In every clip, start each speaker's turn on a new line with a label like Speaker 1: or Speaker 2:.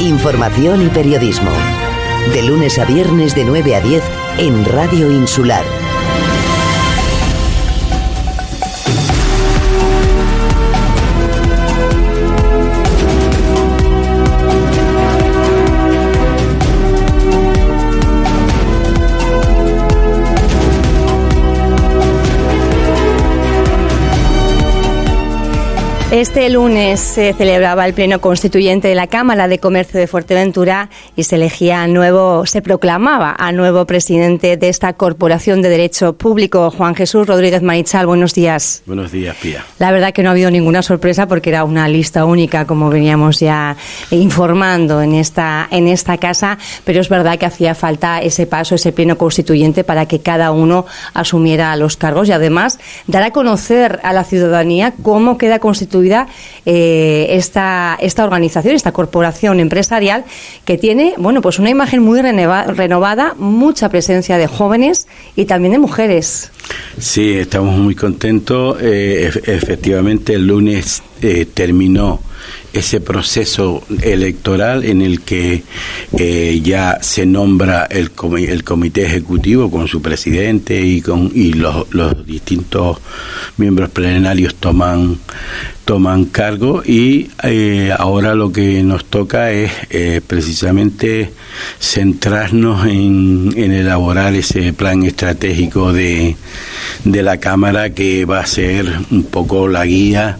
Speaker 1: Información y periodismo. De lunes a viernes de 9 a 10 en Radio Insular
Speaker 2: Este lunes se celebraba el pleno constituyente de la Cámara de Comercio de Fuerteventura y se elegía a nuevo, se proclamaba a nuevo presidente de esta Corporación de Derecho Público, Juan Jesús Rodríguez Marichal. Buenos días.
Speaker 3: Buenos días, Pía.
Speaker 2: La verdad que no ha habido ninguna sorpresa porque era una lista única, como veníamos ya informando en esta, en esta casa, pero es verdad que hacía falta ese paso, ese pleno constituyente para que cada uno asumiera los cargos y además dar a conocer a la ciudadanía cómo queda constituido eh, esta, esta organización, esta corporación empresarial que tiene, bueno, pues una imagen muy renovada, mucha presencia de jóvenes y también de mujeres.
Speaker 3: Sí, estamos muy contentos. Eh, efectivamente, el lunes eh, terminó ese proceso electoral en el que eh, ya se nombra el, comité ejecutivo con su presidente y con y los, los distintos miembros plenarios toman toman cargo y eh, ahora lo que nos toca es eh, precisamente centrarnos en, en, elaborar ese plan estratégico de, de la Cámara que va a ser un poco la guía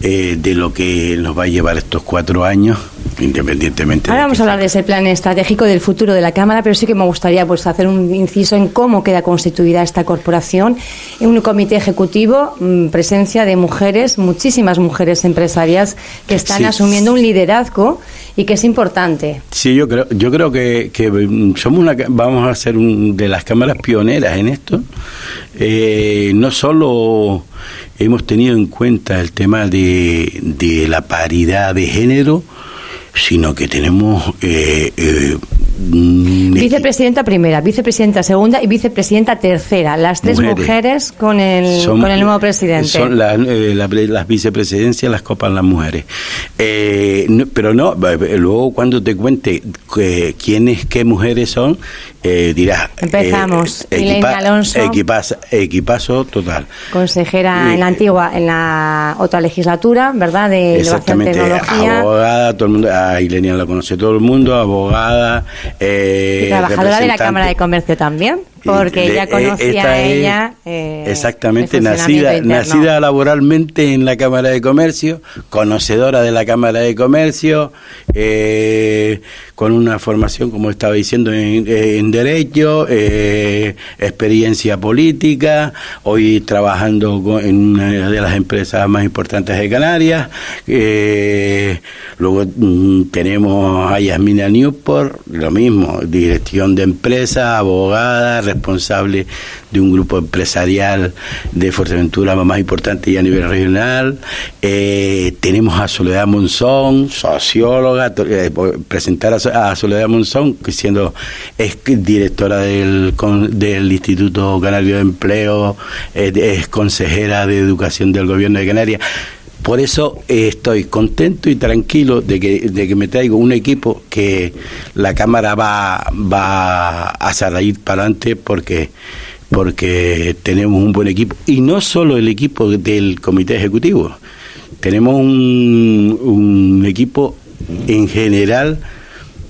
Speaker 3: eh, de lo que nos va a llevar estos cuatro años, independientemente.
Speaker 2: Ahora vamos a hablar de ese plan estratégico del futuro de la Cámara, pero sí que me gustaría pues hacer un inciso en cómo queda constituida esta corporación. En un comité ejecutivo, mm, presencia de mujeres, muchísimas mujeres empresarias que están asumiendo un liderazgo y que es importante.
Speaker 3: Sí, yo creo, yo creo que, mm, somos una, vamos a ser un, de las cámaras pioneras en esto. Eh, no solo hemos tenido en cuenta el tema de, de la paridad de género, sino que tenemos eh, eh,
Speaker 2: vicepresidenta primera, vicepresidenta segunda y vicepresidenta tercera, las tres mujeres, con, el, con el nuevo presidente.
Speaker 3: Son eh, las vicepresidencias las copan las mujeres. Eh, pero no, luego cuando te cuente quiénes, qué mujeres son, eh, dirás.
Speaker 2: Empezamos.
Speaker 3: Equipa, Alonso. equipazo total.
Speaker 2: Consejera en la antigua, en la otra legislatura, ¿verdad? De
Speaker 3: exactamente, Abogada, todo el mundo, a Ilenia la conoce todo el mundo, abogada.
Speaker 2: Eh, trabajadora de la Cámara de Comercio también, porque ella eh, conocía a ella.
Speaker 3: Eh, exactamente, nacida, nacida laboralmente en la Cámara de Comercio, conocedora de la Cámara de Comercio, eh, con una formación, como estaba diciendo, en, Derecho, experiencia política, hoy trabajando en una de las empresas más importantes de Canarias. luego mm, tenemos a Yasmina Newport, lo mismo, dirección de empresa, abogada, responsable de un grupo empresarial de Fuerteventura más importante y a nivel regional. Eh, tenemos a Soledad Monzón, socióloga, eh, presentar a, Soledad Monzón, siendo es directora del, del Instituto Canario de Empleo, eh, es consejera de Educación del Gobierno de Canarias. Por eso estoy contento y tranquilo de que, de que me traigo un equipo que la Cámara va, va a salir para adelante porque porque tenemos un buen equipo. Y no solo el equipo del comité ejecutivo tenemos un, equipo en general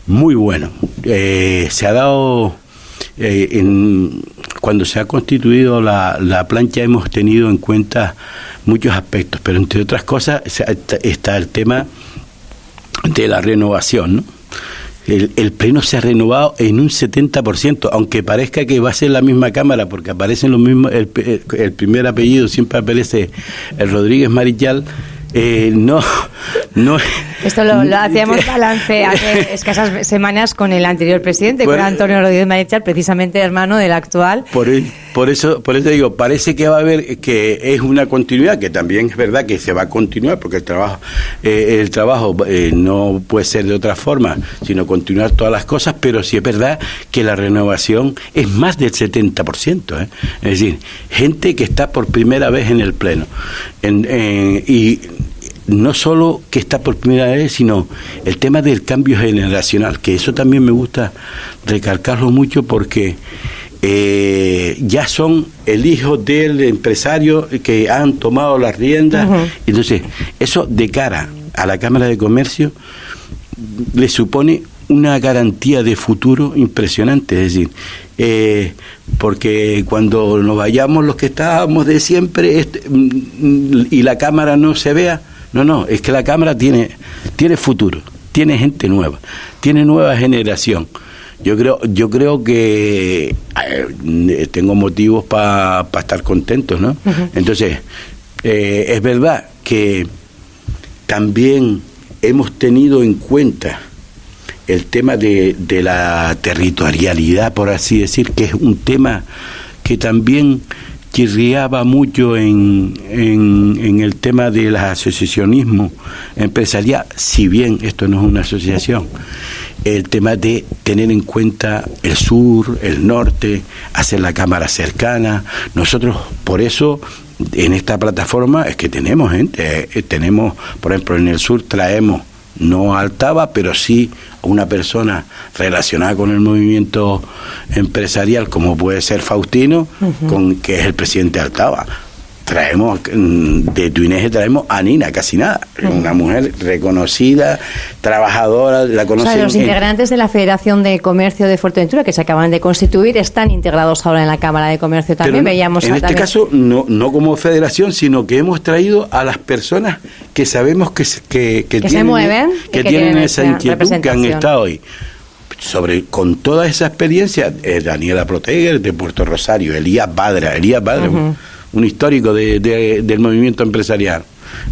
Speaker 3: muy bueno. Eh, se ha dado eh, cuando se ha constituido la, la plancha hemos tenido en cuenta muchos aspectos, pero entre otras cosas está el tema de la renovación, ¿no? El, pleno se ha renovado en un 70%, aunque parezca que va a ser la misma Cámara, porque aparecen los mismos, el, el primer apellido siempre aparece el Rodríguez Marichal, eh, no, no.
Speaker 2: Esto lo, hacíamos balance hace escasas semanas con el anterior presidente, con Antonio Rodríguez Marichal, precisamente hermano del actual.
Speaker 3: Por, por eso, por eso digo, parece que va a haber que es una continuidad, que también es verdad que se va a continuar, porque el trabajo, eh, el trabajo eh, no puede ser de otra forma, sino continuar todas las cosas, pero sí es verdad que la renovación es más del 70%, ¿eh? es decir, gente que está por primera vez en el pleno, en, y no solo que está por primera vez, sino el tema del cambio generacional, que eso también me gusta recalcarlo mucho porque eh, ya son el hijo del empresario que han tomado las riendas. Entonces, eso de cara a la Cámara de Comercio le supone una garantía de futuro impresionante, es decir, eh, porque cuando nos vayamos los que estábamos de siempre este, mm, y la cámara no se vea, no, no, es que la cámara tiene, tiene futuro, tiene gente nueva, tiene nueva generación. Yo creo, yo creo que eh, tengo motivos para estar contentos, ¿no? Entonces, eh, es verdad que también hemos tenido en cuenta el tema de, de la territorialidad, por así decir, que es un tema que también chirriaba mucho en, en, el tema del asociacionismo empresarial, si bien esto no es una asociación, el tema de tener en cuenta el sur, el norte, hacer la cámara cercana. Nosotros, por eso, en esta plataforma es que tenemos gente, eh, tenemos, por ejemplo, en el sur traemos no Altaba, pero sí una persona relacionada con el movimiento empresarial, como puede ser Faustino, con que es el presidente de Altaba traemos mm, de Tuineje traemos a Nina, casi nada, una mujer reconocida, trabajadora, la conocen.
Speaker 2: O sea, los integrantes de la Federación de Comercio de Fuerteventura que se acaban de constituir están integrados ahora en la Cámara de Comercio también. Veíamos
Speaker 3: en este caso no, no como federación, sino que hemos traído a las personas que sabemos que, que, que,
Speaker 2: tienen, se mueven,
Speaker 3: que, tienen, esa inquietud, que han estado hoy sobre con toda esa experiencia, eh, Daniela Proteger de Puerto Rosario, Elías Badra, Elías Badra, un histórico de, del movimiento empresarial.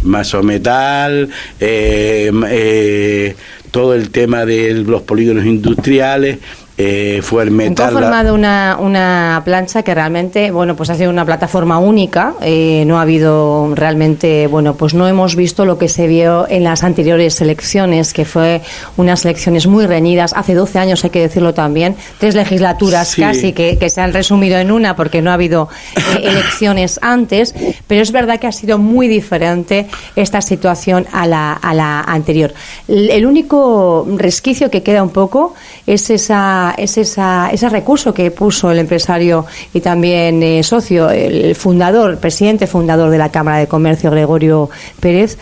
Speaker 3: Masometal, eh, eh, todo el tema de los polígonos industriales, eh, fue el metal.
Speaker 2: Han formado una, una plancha que realmente, bueno, pues ha sido una plataforma única. Eh, no ha habido realmente, bueno, pues no hemos visto lo que se vio en las anteriores elecciones, que fue unas elecciones muy reñidas. Hace 12 años, hay que decirlo también, tres legislaturas casi que, que, se han resumido en una porque no ha habido eh, elecciones antes. Pero es verdad que ha sido muy diferente esta situación a la, a la anterior. el único resquicio que queda un poco es esa es esa, ese recurso que puso el empresario y también eh, socio, el fundador, presidente fundador de la Cámara de Comercio, Gregorio Pérez.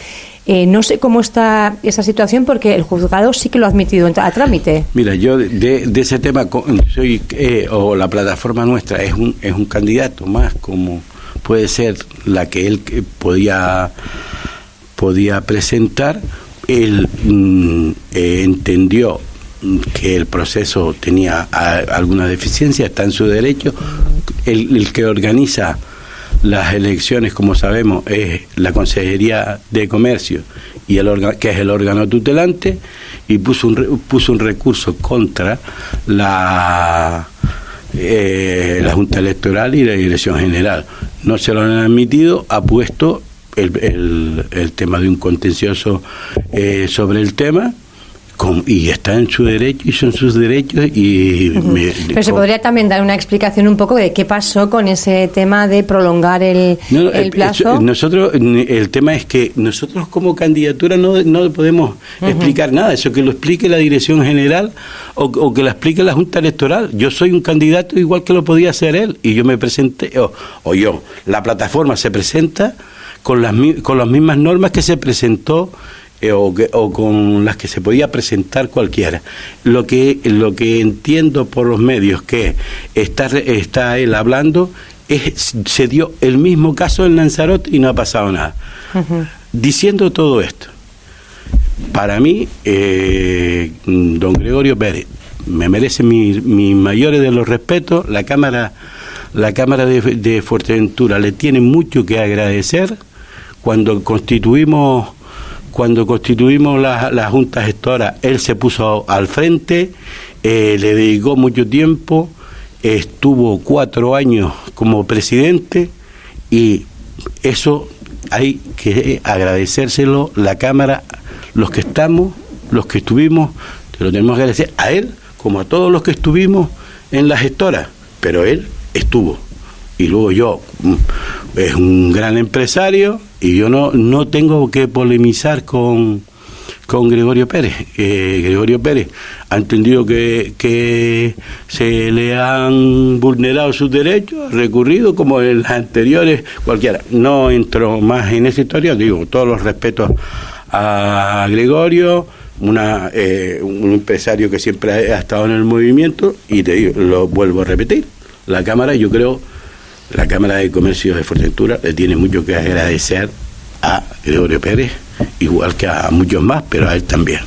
Speaker 2: Eh, no sé cómo está esa situación porque el juzgado sí que lo ha admitido a trámite.
Speaker 3: Mira, yo de, ese tema soy eh, o la plataforma nuestra es un es un candidato más como puede ser la que él podía podía presentar. Él mm, entendió que el proceso tenía alguna deficiencia, está en su derecho. El, que organiza las elecciones, como sabemos, es la Consejería de Comercio, y el que es el órgano tutelante, y puso un, puso un recurso contra la, eh, la Junta Electoral y la Dirección General. No se lo han admitido, ha puesto el, el, tema de un contencioso eh, sobre el tema y está en su derecho y son sus derechos y
Speaker 2: pero se podría también dar una explicación un poco de qué pasó con ese tema de prolongar el, el plazo.
Speaker 3: nosotros el tema es que nosotros como candidatura no, no podemos explicar nada. Eso que lo explique la dirección general o, que lo explique la junta electoral. Yo soy un candidato igual que lo podía hacer él y yo me presenté o, o yo. La plataforma se presenta con las con las mismas normas que se presentó eh, o, con las que se podía presentar cualquiera. Lo que, lo que entiendo por los medios que está, está él hablando es, se dio el mismo caso en Lanzarote y no ha pasado nada. Diciendo todo esto, para mí, eh, don Gregorio Pérez me merece mis mi mayores de los respetos, la Cámara, la Cámara de, de Fuerteventura le tiene mucho que agradecer cuando constituimos cuando constituimos la, la Junta Gestora, él se puso al frente, eh, le dedicó mucho tiempo, estuvo cuatro años como presidente y eso hay que agradecérselo la Cámara, los que estamos, los que estuvimos, te lo tenemos que agradecer a él como a todos los que estuvimos en la gestora, pero él estuvo. Y luego yo, es un gran empresario y yo no, no tengo que polemizar con, con Gregorio Pérez. Eh, Gregorio Pérez ha entendido que, que se le han vulnerado sus derechos, recurrido como en las anteriores, cualquiera. No entro más en esa historia, digo, todos los respetos a Gregorio, eh, un empresario que siempre ha, estado en el movimiento, y te digo, lo vuelvo a repetir, la Cámara, yo creo, la Cámara de Comercio de Fuerteventura le tiene mucho que agradecer a Gregorio Pérez, igual que a muchos más, pero a él también.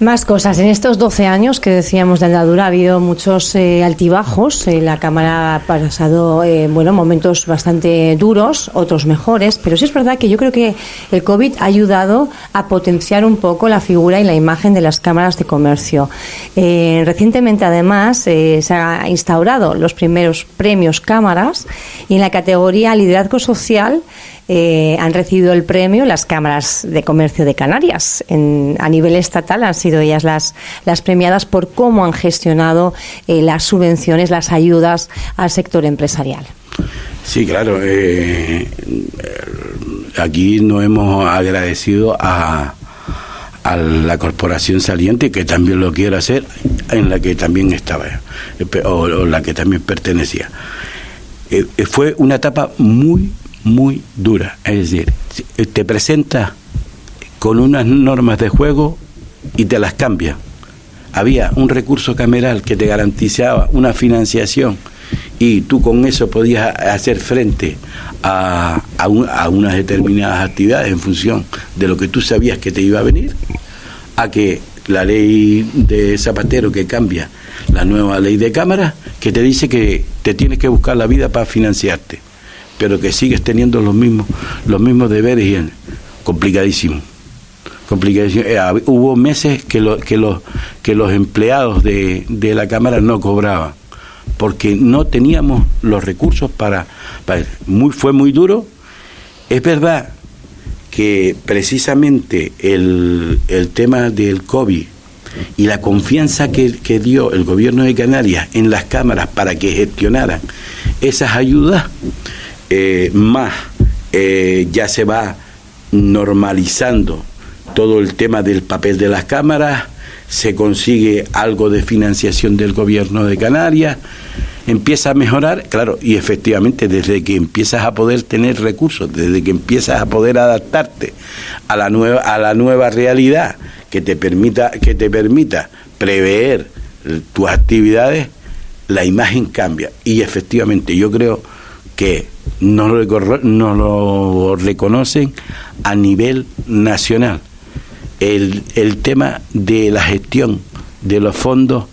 Speaker 2: Más cosas. En estos 12 años que decíamos de andadura ha habido muchos eh, altibajos. Eh, la Cámara ha pasado eh, bueno, momentos bastante duros, otros mejores, pero sí es verdad que yo creo que el COVID ha ayudado a potenciar un poco la figura y la imagen de las cámaras de comercio. recientemente, además, se han instaurado los primeros premios cámaras y en la categoría Liderazgo Social eh, han recibido el premio las cámaras de comercio de Canarias. a nivel estatal han sido ellas las, las premiadas por cómo han gestionado eh, las subvenciones, las ayudas al sector empresarial.
Speaker 3: Sí, claro. Eh, aquí nos hemos agradecido a, a la corporación saliente, que también lo quiere hacer, en la que también estaba, o, la que también pertenecía. fue una etapa muy, muy dura. Es decir, te presenta con unas normas de juego y te las cambia. Había un recurso cameral que te garantizaba una financiación y tú con eso podías hacer frente a, a, a unas determinadas actividades en función de lo que tú sabías que te iba a venir, a que la ley de Zapatero que cambia la nueva ley de cámara, que te dice que te tienes que buscar la vida para financiarte pero que sigues teniendo los mismos, los mismos deberes y complicadísimo. complicadísimo. Eh, hubo meses que, lo, que, los, que los empleados de, de la Cámara no cobraban porque no teníamos los recursos para, muy fue muy duro es verdad que precisamente el, el tema del COVID y la confianza que, que, dio el gobierno de Canarias en las cámaras para que gestionaran esas ayudas eh, más eh, ya se va normalizando todo el tema del papel de las cámaras, se consigue algo de financiación del gobierno de Canarias, empieza a mejorar, claro, y efectivamente desde que empiezas a poder tener recursos, desde que empiezas a poder adaptarte a la nueva, a la nueva realidad que te permita, que te permita prever tus actividades, la imagen cambia. Y efectivamente yo creo que no lo, no lo reconocen a nivel nacional. El, el, tema de la gestión de los fondos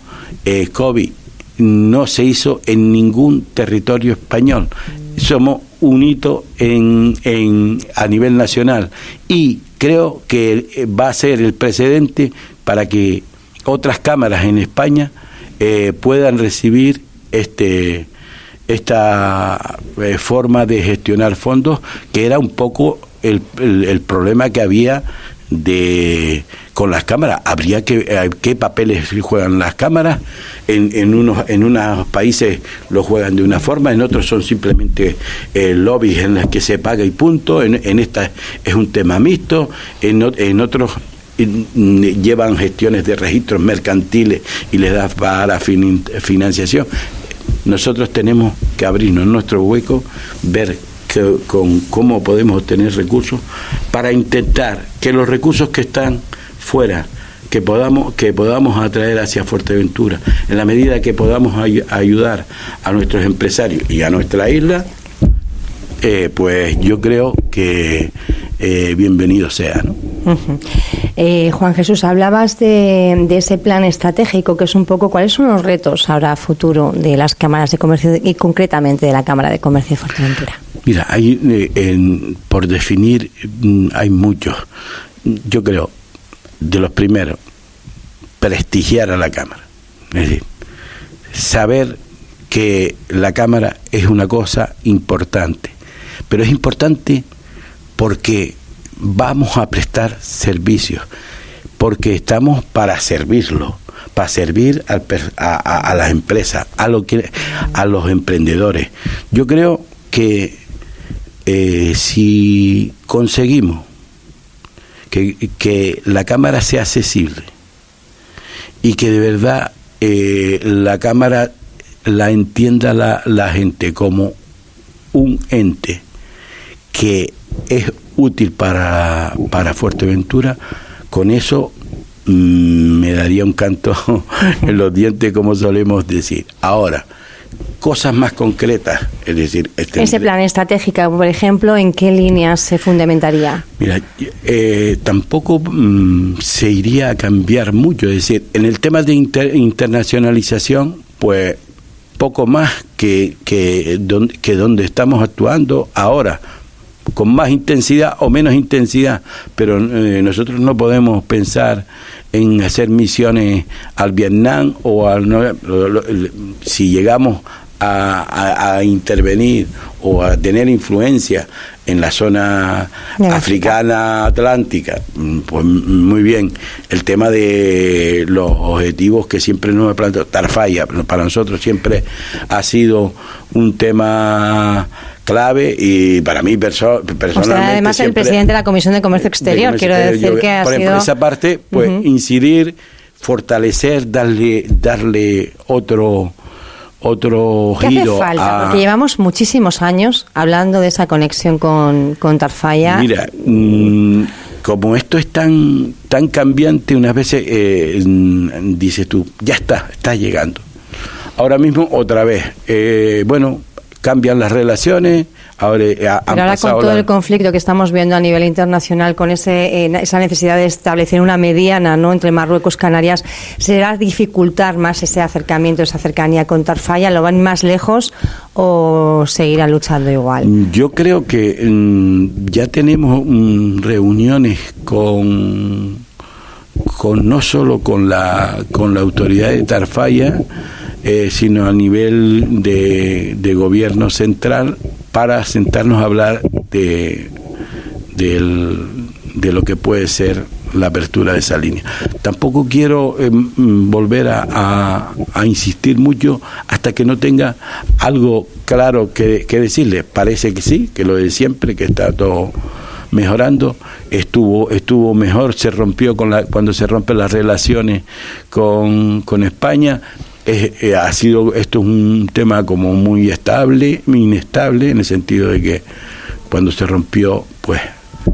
Speaker 3: eh, COVID no se hizo en ningún territorio español. Somos un hito en, en, a nivel nacional y creo que va a ser el precedente para que otras cámaras en España eh, puedan recibir este esta eh, forma de gestionar fondos, que era un poco el, el, problema que había de con las cámaras. Habría que eh, qué papeles juegan las cámaras. En, en unos en unos países lo juegan de una forma en otros son simplemente eh, lobbies en los que se paga y punto. En, en esta es un tema mixto. En, en otros llevan gestiones de registros mercantiles y les da para financiación nosotros tenemos que abrirnos nuestro hueco, ver con cómo podemos obtener recursos para intentar que los recursos que están fuera que podamos que podamos atraer hacia Fuerteventura en la medida que podamos ayudar a nuestros empresarios y a nuestra isla eh, pues yo creo que eh, bienvenido sea. ¿no?
Speaker 2: Eh, Juan Jesús, hablabas de, ese plan estratégico, que es un poco cuáles son los retos ahora futuro de las cámaras de comercio y concretamente de la Cámara de Comercio de Fuerteventura.
Speaker 3: Mira, hay, eh, por definir mm, hay muchos. Yo creo, de los primeros, prestigiar a la Cámara. Es decir, saber que la Cámara es una cosa importante, pero es importante porque vamos a prestar servicios, porque estamos para servirlo, para servir a, las empresas, a, los emprendedores. Yo creo que eh, si conseguimos que, que, la cámara sea accesible y que de verdad eh, la cámara la entienda la, la gente como un ente que es útil para, para Fuerteventura, con eso mm, me daría un canto en los dientes, como solemos decir. Ahora, cosas más concretas, es decir...
Speaker 2: Este Ese plan estratégico, por ejemplo, ¿en qué líneas se fundamentaría?
Speaker 3: Mira, eh, tampoco mm, se iría a cambiar mucho, es decir, en el tema de internacionalización, pues poco más que, que, que donde estamos actuando ahora con más intensidad o menos intensidad, pero eh, nosotros no podemos pensar en hacer misiones al Vietnam o al si llegamos a, intervenir o a tener influencia en la zona africana atlántica, mm, pues muy bien. El tema de los objetivos que siempre nos planteado Tarfaya, para nosotros siempre ha sido un tema clave y para mí perso personalmente
Speaker 2: además el presidente de la Comisión de Comercio Exterior, quiero decir que ha
Speaker 3: por
Speaker 2: sido...
Speaker 3: esa parte, pues incidir, fortalecer, darle darle otro otro
Speaker 2: ¿Qué
Speaker 3: giro
Speaker 2: hace falta? Porque llevamos muchísimos años hablando de esa conexión con, con Tarfaya.
Speaker 3: Mira, mm, como esto es tan tan cambiante, unas veces eh, mm, dices tú, ya está, está llegando. Ahora mismo otra vez, eh, bueno, cambian las relaciones. Ahora, eh,
Speaker 2: ahora con todo el conflicto que estamos viendo a nivel internacional, con ese, eh, esa necesidad de establecer una mediana ¿no? entre Marruecos y Canarias, ¿será dificultar más ese acercamiento, esa cercanía con Tarfaya? ¿Lo van más lejos o seguirá luchando igual?
Speaker 3: Yo creo que mm, ya tenemos mm, reuniones con, con no solo con la, con la autoridad de Tarfaya, eh, sino a nivel de, de, gobierno central para sentarnos a hablar de, de lo que puede ser la apertura de esa línea. Tampoco quiero eh, volver a, a, insistir mucho hasta que no tenga algo claro que, que, decirle. Parece que sí, que lo de siempre, que está todo mejorando. Estuvo, estuvo mejor, se rompió con la, cuando se rompen las relaciones con, con España eh, ha sido esto es un tema como muy estable, muy inestable en el sentido de que cuando se rompió, pues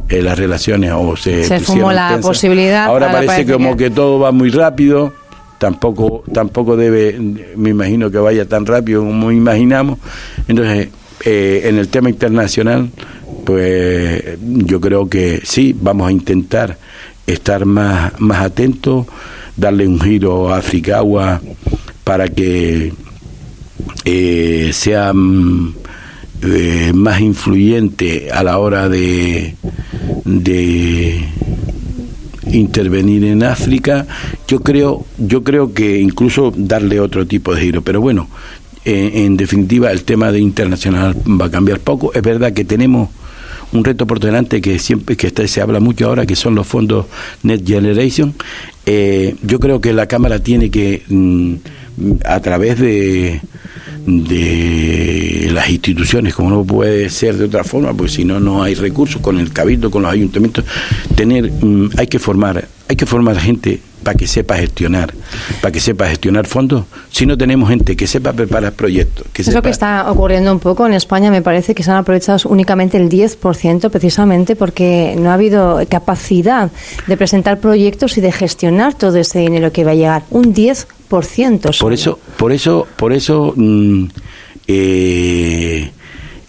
Speaker 3: eh, las relaciones o se
Speaker 2: se fumó la posibilidad.
Speaker 3: Ahora parece como que... todo va muy rápido. Tampoco tampoco debe, me imagino que vaya tan rápido como imaginamos. Entonces, eh, en el tema internacional, pues yo creo que sí, vamos a intentar estar más más atentos, darle un giro a Africagua para que eh, sea mm, eh, más influyente a la hora de, de intervenir en África yo creo yo creo que incluso darle otro tipo de giro pero bueno en definitiva el tema de internacional va a cambiar poco es verdad que tenemos un reto por delante que siempre que se habla mucho ahora, que son los fondos Net Generation. Eh, yo creo que la Cámara tiene que, mm, a través de, de las instituciones, como no puede ser de otra forma, pues si no, no hay recursos, con el cabildo, con los ayuntamientos, tener, mm, hay que formar, hay que formar gente para que sepa gestionar, para que sepa gestionar fondos, si no tenemos gente que sepa preparar proyectos. Que
Speaker 2: Eso que está ocurriendo un poco en España, me parece que se han aprovechado únicamente el 10% precisamente porque no ha habido capacidad de presentar proyectos y de gestionar todo ese dinero que va a llegar. Un 10%.
Speaker 3: Por eso, por eso, por eso mm, eh,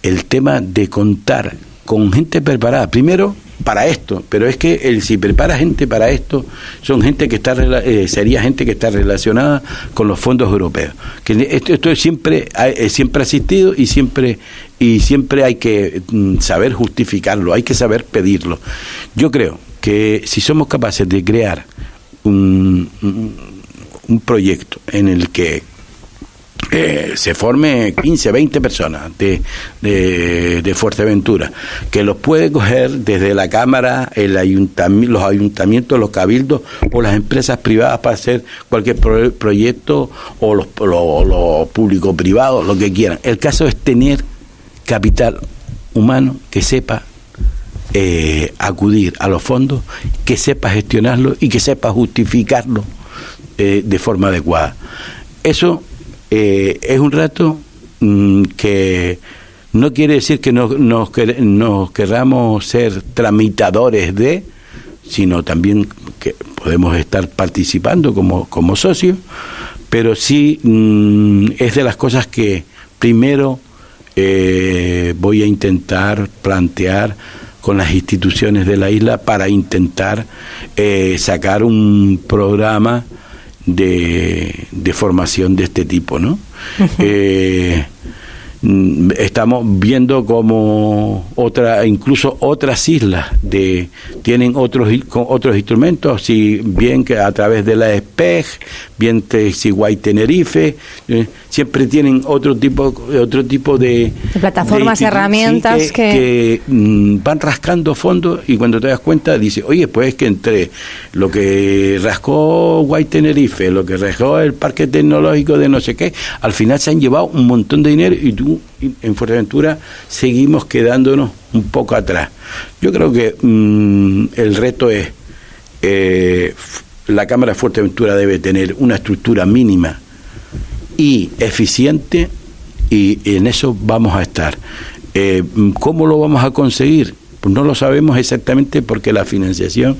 Speaker 3: el tema de contar con gente preparada. Primero, para esto, pero es que el, si prepara gente para esto, son gente que está eh, sería gente que está relacionada con los fondos europeos. Que esto, esto siempre ha, siempre ha existido y siempre y siempre hay que mm, saber justificarlo, hay que saber pedirlo. Yo creo que si somos capaces de crear un, un proyecto en el que eh, se forme 15, 20 personas de, de, Fuerteventura, que los puede coger desde la Cámara, el ayuntamiento, los ayuntamientos, los cabildos o las empresas privadas para hacer cualquier proyecto o los, públicos privados, lo que quieran. El caso es tener capital humano que sepa eh, acudir a los fondos, que sepa gestionarlo y que sepa justificarlo eh, de forma adecuada. Eso eh, es un rato mm, que no quiere decir que nos, nos, queramos ser tramitadores de, sino también que podemos estar participando como, como socios, pero sí mm, es de las cosas que primero voy a intentar plantear con las instituciones de la isla para intentar eh, sacar un programa de, de, formación de este tipo, ¿no? Mm, estamos viendo como otra incluso otras islas de tienen otros otros instrumentos si bien que a través de la SPEG bien Siguay Tenerife eh, siempre tienen otro tipo otro tipo de,
Speaker 2: plataformas herramientas
Speaker 3: que, mm, van rascando fondos y cuando te das cuenta dice oye pues es que entre lo que rascó Guay Tenerife lo que rascó el parque tecnológico de no sé qué al final se han llevado un montón de dinero y tú en Fuerteventura seguimos quedándonos un poco atrás. Yo creo que mm, el reto es, eh, la Cámara de Fuerteventura debe tener una estructura mínima y eficiente y en eso vamos a estar. Eh, ¿Cómo lo vamos a conseguir? Pues no lo sabemos exactamente porque la financiación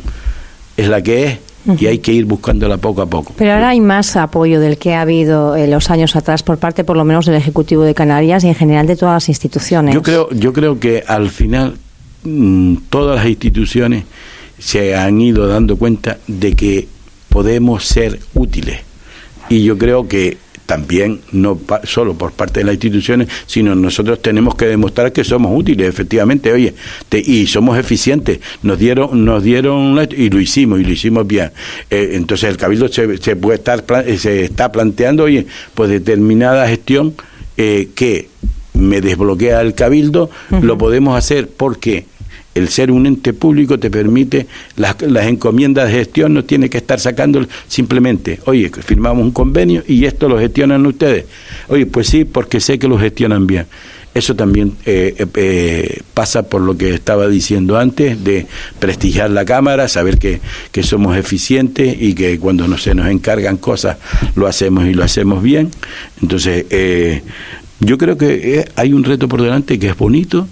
Speaker 3: es la que es y hay que ir buscándola poco a poco.
Speaker 2: Pero ahora hay más apoyo del que ha habido en los años atrás por parte, por lo menos, del Ejecutivo de Canarias y en general de todas las instituciones.
Speaker 3: Yo creo, yo creo que al final mm, todas las instituciones se han ido dando cuenta de que podemos ser útiles. Y yo creo que también no solo por parte de las instituciones, sino nosotros tenemos que demostrar que somos útiles, efectivamente, oye, y somos eficientes. Nos dieron, nos dieron y lo hicimos y lo hicimos bien. Eh, entonces el cabildo se, se, puede estar se está planteando, oye, pues determinada gestión eh, que me desbloquea el cabildo, lo podemos hacer porque el ser un ente público te permite, las, encomiendas de gestión no tiene que estar sacando simplemente, oye, firmamos un convenio y esto lo gestionan ustedes. Oye, pues sí, porque sé que lo gestionan bien. Eso también eh, eh, eh, pasa por lo que estaba diciendo antes, de prestigiar la Cámara, saber que, que somos eficientes y que cuando no se nos encargan cosas lo hacemos y lo hacemos bien. Entonces, yo creo que hay un reto por delante que es bonito,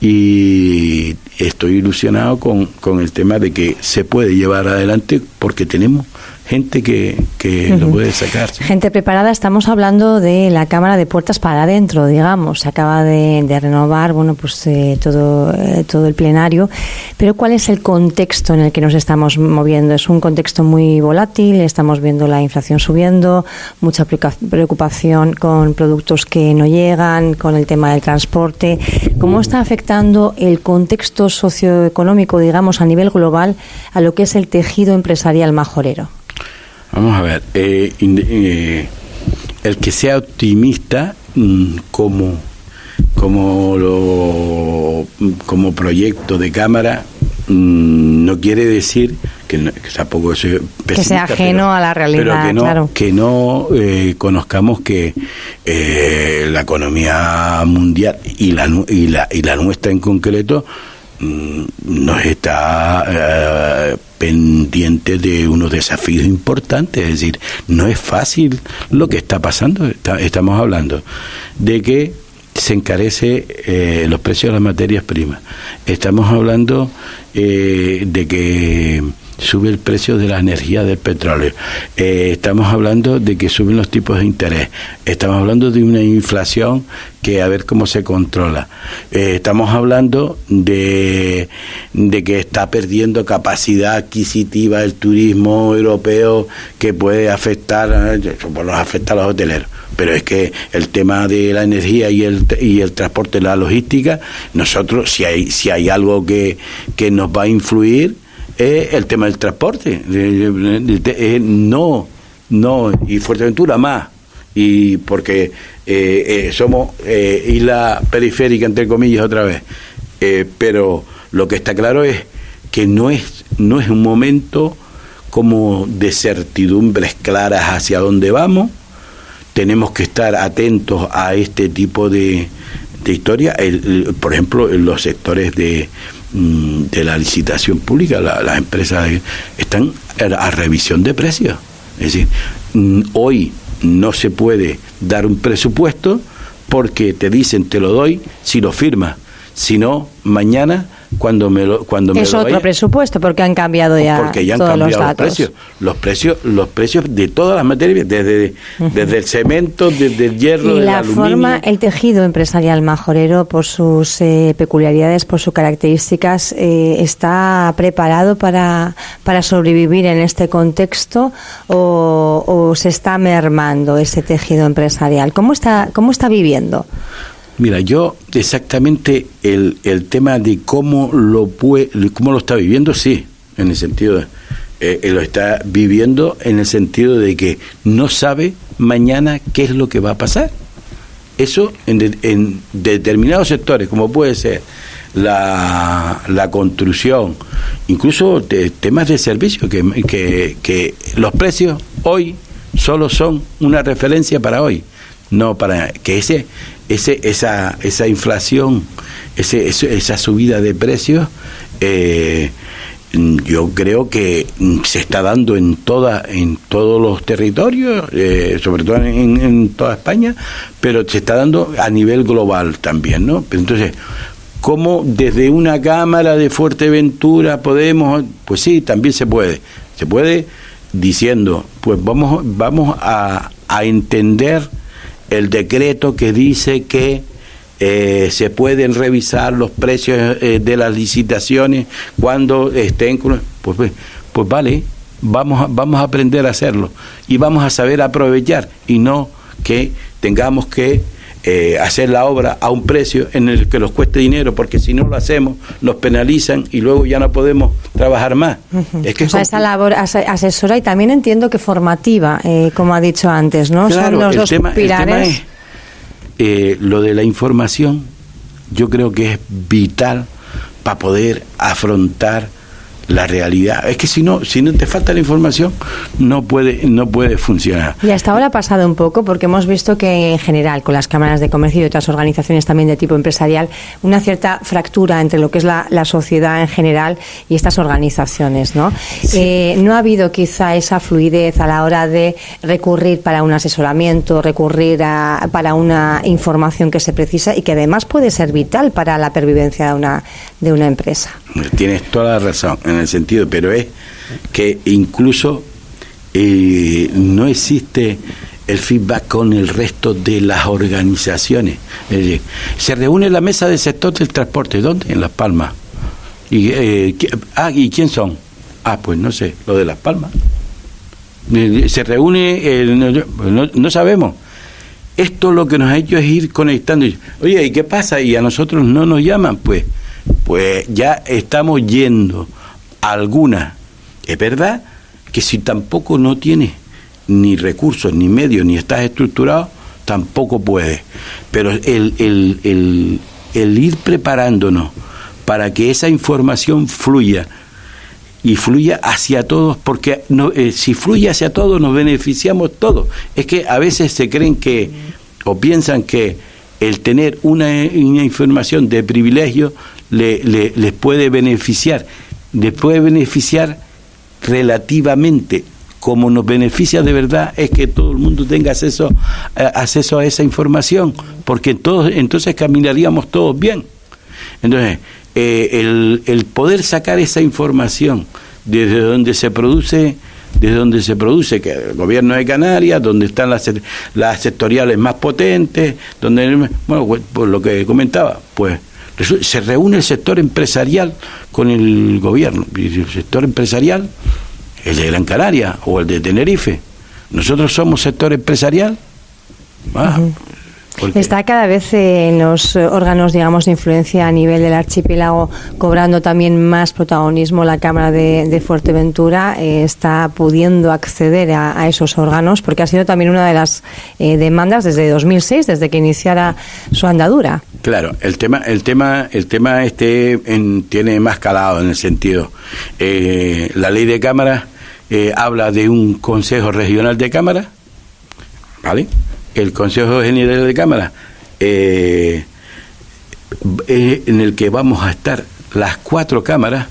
Speaker 3: y estoy ilusionado con, con el tema de que se puede llevar adelante porque tenemos gente que, que lo puede sacar.
Speaker 2: Gente preparada, estamos hablando de la Cámara de Puertas para adentro, digamos, se acaba de, renovar, bueno, pues eh, todo, eh, todo el plenario, pero ¿cuál es el contexto en el que nos estamos moviendo? Es un contexto muy volátil, estamos viendo la inflación subiendo, mucha preocupación con productos que no llegan, con el tema del transporte. ¿Cómo está afectando el contexto socioeconómico, digamos, a nivel global a lo que es el tejido empresarial majorero?
Speaker 3: Vamos a ver, eh, eh, el que sea optimista mm, como como lo, como proyecto de cámara mm, no quiere decir que, tampoco
Speaker 2: sea que sea ajeno a la realidad
Speaker 3: que no,
Speaker 2: claro.
Speaker 3: que no eh, conozcamos que la economía mundial y la, y la y la nuestra en concreto mm, nos está pendiente de unos desafíos importantes, es decir, no es fácil lo que está pasando, estamos hablando de que se encarece eh, los precios de las materias primas, estamos hablando eh, de que sube el precio de la energía del petróleo. Eh, estamos hablando de que suben los tipos de interés. Estamos hablando de una inflación que a ver cómo se controla. Eh, estamos hablando de, de que está perdiendo capacidad adquisitiva el turismo europeo que puede afectar, pues nos afecta a los hoteleros pero es que el tema de la energía y el, y el transporte, la logística, nosotros, si hay, si hay algo que, que nos va a influir, es el tema del transporte. No, no, y Fuerteventura más. Y porque eh, eh, somos eh, isla periférica, entre comillas, otra vez. pero lo que está claro es que no es, no es un momento como de certidumbres claras hacia dónde vamos. Tenemos que estar atentos a este tipo de, de historia, por ejemplo, en los sectores de, de la licitación pública, las empresas están a revisión de precios. Es decir, mm, hoy no se puede dar un presupuesto porque te dicen te lo doy si lo firmas, si no, mañana cuando me lo cuando
Speaker 2: es otro presupuesto porque han cambiado ya
Speaker 3: porque ya han cambiado los, precios. Los precios los precios de todas las materias desde desde el cemento desde el hierro
Speaker 2: y la forma el tejido empresarial majorero por sus eh, peculiaridades por sus características eh, está preparado para para sobrevivir en este contexto o, o se está mermando ese tejido empresarial cómo está cómo está viviendo
Speaker 3: Mira, yo exactamente el, el tema de cómo lo, puede, cómo lo está viviendo, sí, en el sentido de, eh, lo está viviendo en el sentido de que no sabe mañana qué es lo que va a pasar. Eso en, en determinados sectores, como puede ser la, la construcción, incluso temas de servicio, que, que, que los precios hoy solo son una referencia para hoy, no para que ese ese, esa, esa inflación, ese, esa subida de precios, eh, yo creo que se está dando en toda en todos los territorios eh, sobre todo en, toda España pero se está dando a nivel global también no entonces cómo desde una cámara de Fuerteventura podemos pues sí también se puede. Se puede diciendo pues vamos vamos a, a entender el decreto que dice que eh, se pueden revisar los precios eh, de las licitaciones cuando estén pues, pues, pues vale vamos a, vamos a aprender a hacerlo y vamos a saber aprovechar y no que tengamos que eh, hacer la obra a un precio en el que nos cueste dinero, porque si no lo hacemos, nos penalizan y luego ya no podemos trabajar más.
Speaker 2: es que o sea, esa labor asesora y también entiendo que formativa, eh, como ha dicho antes, ¿no?
Speaker 3: Son los dos pilares. Eh, lo de la información, yo creo que es vital para poder afrontar la realidad. Es que si no, si no te falta la información, no puede, no puede funcionar.
Speaker 2: Y hasta ahora ha pasado un poco, porque hemos visto que en general, con las cámaras de comercio y otras organizaciones también de tipo empresarial, una cierta fractura entre lo que es la, sociedad en general y estas organizaciones, ¿no? Eh, no ha habido quizá esa fluidez a la hora de recurrir para un asesoramiento, recurrir a, para una información que se precisa y que además puede ser vital para la pervivencia de una, de una empresa.
Speaker 3: Tienes toda la razón en el sentido, pero es que incluso eh, no existe el feedback con el resto de las organizaciones. se reúne la mesa del sector del transporte, ¿dónde? En Las Palmas. Y, eh, ah, ¿y quién son? Ah, pues no sé, lo de Las Palmas. Eh, se reúne, no, no, sabemos. Esto lo que nos ha hecho es ir conectando. Oye, ¿y qué pasa? Y a nosotros no nos llaman, pues pues ya estamos yendo alguna. Es verdad que si tampoco no tienes ni recursos, ni medios, ni estás estructurado, tampoco puedes. Pero el, el, el, ir preparándonos para que esa información fluya y fluya hacia todos, porque no, eh, si fluye hacia todos nos beneficiamos todos. Es que a veces se creen que o piensan que el tener una, una información de privilegio le, les puede beneficiar, les puede beneficiar relativamente. Como nos beneficia de verdad es que todo el mundo tenga acceso, acceso a esa información, porque todos, entonces caminaríamos todos bien. Entonces, eh, el, el poder sacar esa información desde donde se produce desde donde se produce, que el gobierno de Canarias, donde están las, las sectoriales más potentes, donde, bueno, pues, por lo que comentaba, pues se reúne el sector empresarial con el gobierno. Y el sector empresarial, el de Gran Canaria o el de Tenerife. Nosotros somos sector empresarial.
Speaker 2: Ah, Está cada vez en los órganos, digamos, de influencia a nivel del archipiélago cobrando también más protagonismo la Cámara de, Fuerteventura. Eh, está pudiendo acceder a, esos órganos porque ha sido también una de las eh, demandas desde 2006, desde que iniciara su andadura.
Speaker 3: Claro, el tema, el tema, el tema este tiene más calado en el sentido. Eh, la ley de cámara habla de un Consejo Regional de Cámara, ¿vale? El Consejo General de Cámara eh, en el que vamos a estar las cuatro cámaras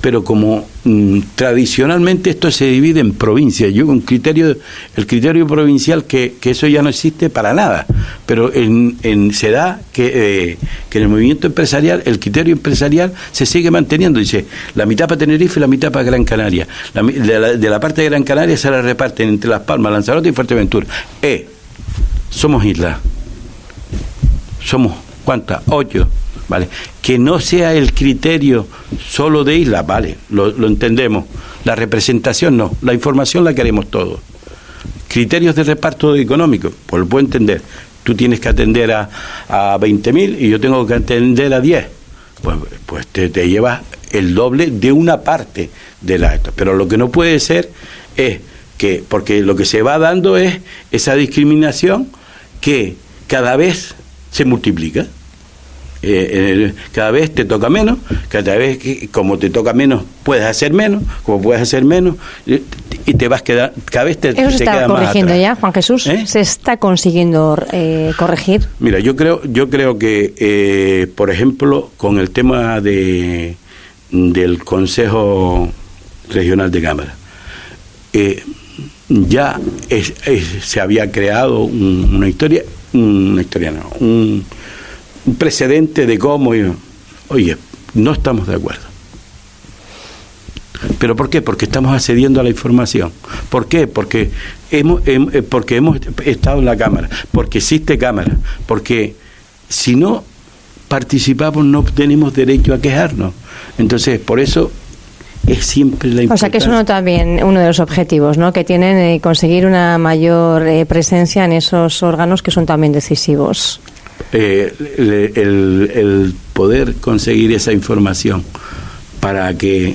Speaker 3: pero como mm, tradicionalmente esto se divide en provincias, yo un criterio, el criterio provincial que, que eso ya no existe para nada, pero en, en se da que, eh, que en el movimiento empresarial, el criterio empresarial se sigue manteniendo, dice, la mitad para Tenerife y la mitad para Gran Canaria, de, la, de, la, parte de Gran Canaria se la reparten entre Las Palmas, Lanzarote y Fuerteventura. Eh, somos islas, somos, ¿cuántas? Ocho ¿vale? Que no sea el criterio solo de isla, vale, lo, entendemos. La representación no, la información la queremos todos. Criterios de reparto económico, pues lo puedo entender. Tú tienes que atender a, a 20.000 y yo tengo que atender a 10. Pues, pues te, te llevas el doble de una parte de la... Pero lo que no puede ser es que, porque lo que se va dando es esa discriminación que cada vez se multiplica. Eh, cada vez te toca menos, cada vez que, como te toca menos puedes hacer menos, como puedes hacer menos y te vas a quedar, cada vez te,
Speaker 2: Eso se
Speaker 3: te
Speaker 2: está
Speaker 3: queda
Speaker 2: corrigiendo
Speaker 3: más
Speaker 2: ya, Juan Jesús.
Speaker 3: ¿Eh?
Speaker 2: Se está consiguiendo eh, corregir.
Speaker 3: Mira, yo creo, yo creo que, por ejemplo, con el tema de del Consejo Regional de Cámara, ya es, se había creado un, una historia, una historia no, un, precedente de cómo, oye, no estamos de acuerdo. ¿Pero por qué? Porque estamos accediendo a la información. ¿Por qué? Porque hemos, hemos, porque hemos estado en la Cámara, porque existe Cámara, porque si no participamos no tenemos derecho a quejarnos. Entonces, por eso es siempre la importancia.
Speaker 2: O sea que es uno también uno de los objetivos, ¿no? Que tienen eh, conseguir una mayor eh, presencia en esos órganos que son también decisivos.
Speaker 3: Eh, el, el, el, poder conseguir esa información para que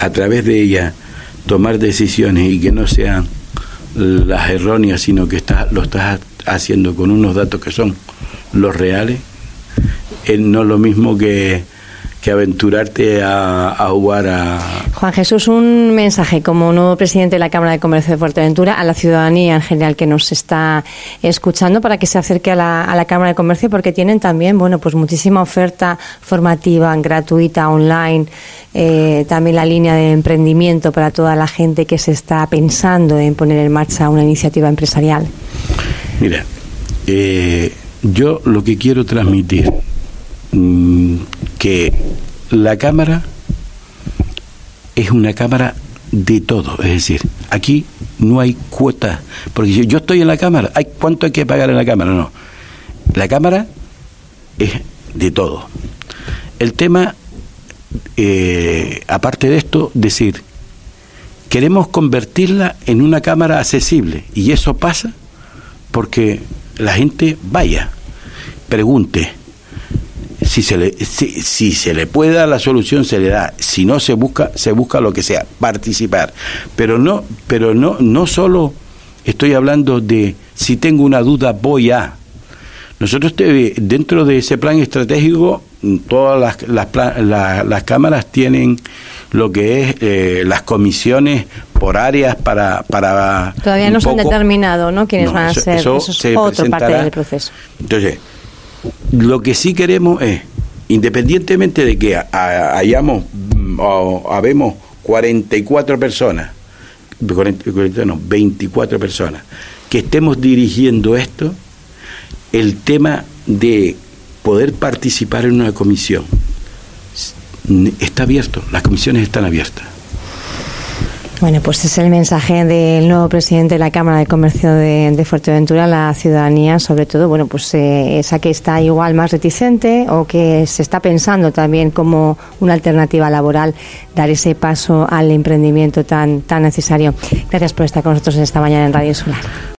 Speaker 3: a través de ella tomar decisiones y que no sean las erróneas, sino que está, lo estás haciendo con unos datos que son los reales, es no lo mismo que, que aventurarte a, a, jugar a...
Speaker 2: Juan Jesús, un mensaje como nuevo presidente de la Cámara de Comercio de Fuerteventura a la ciudadanía en general que nos está escuchando para que se acerque a la, a la Cámara de Comercio porque tienen también, bueno, pues muchísima oferta formativa, gratuita, online, eh, también la línea de emprendimiento para toda la gente que se está pensando en poner en marcha una iniciativa empresarial.
Speaker 3: Mira, eh, yo lo que quiero transmitir que la cámara es una cámara de todo, es decir, aquí no hay cuotas, porque yo estoy en la cámara, ¿hay cuánto hay que pagar en la cámara? No, la cámara es de todo. El tema, eh, aparte de esto, decir, queremos convertirla en una cámara accesible y eso pasa porque la gente vaya, pregunte, si se le si, si, se le puede dar la solución se le da. Si no se busca se busca lo que sea participar. Pero no pero no no solo estoy hablando de si tengo una duda voy a. Nosotros te, dentro de ese plan estratégico todas las, las, la, las cámaras tienen lo que es eh, las comisiones por áreas para para
Speaker 2: todavía no se han determinado no quiénes no, van a
Speaker 3: eso,
Speaker 2: ser.
Speaker 3: eso,
Speaker 2: eso es
Speaker 3: se
Speaker 2: otra parte del proceso.
Speaker 3: Entonces lo que sí queremos es, independientemente de que hayamos o habemos 44 personas, 40, no, 24 personas, que estemos dirigiendo esto, el tema de poder participar en una comisión está abierto, las comisiones están abiertas.
Speaker 2: Bueno, pues es el mensaje del nuevo presidente de la Cámara de Comercio de, Fuerteventura la ciudadanía, sobre todo, bueno, pues eh, esa que está igual más reticente o que se está pensando también como una alternativa laboral, dar ese paso al emprendimiento tan, tan necesario. Gracias por estar con nosotros en esta mañana en Radio Solar.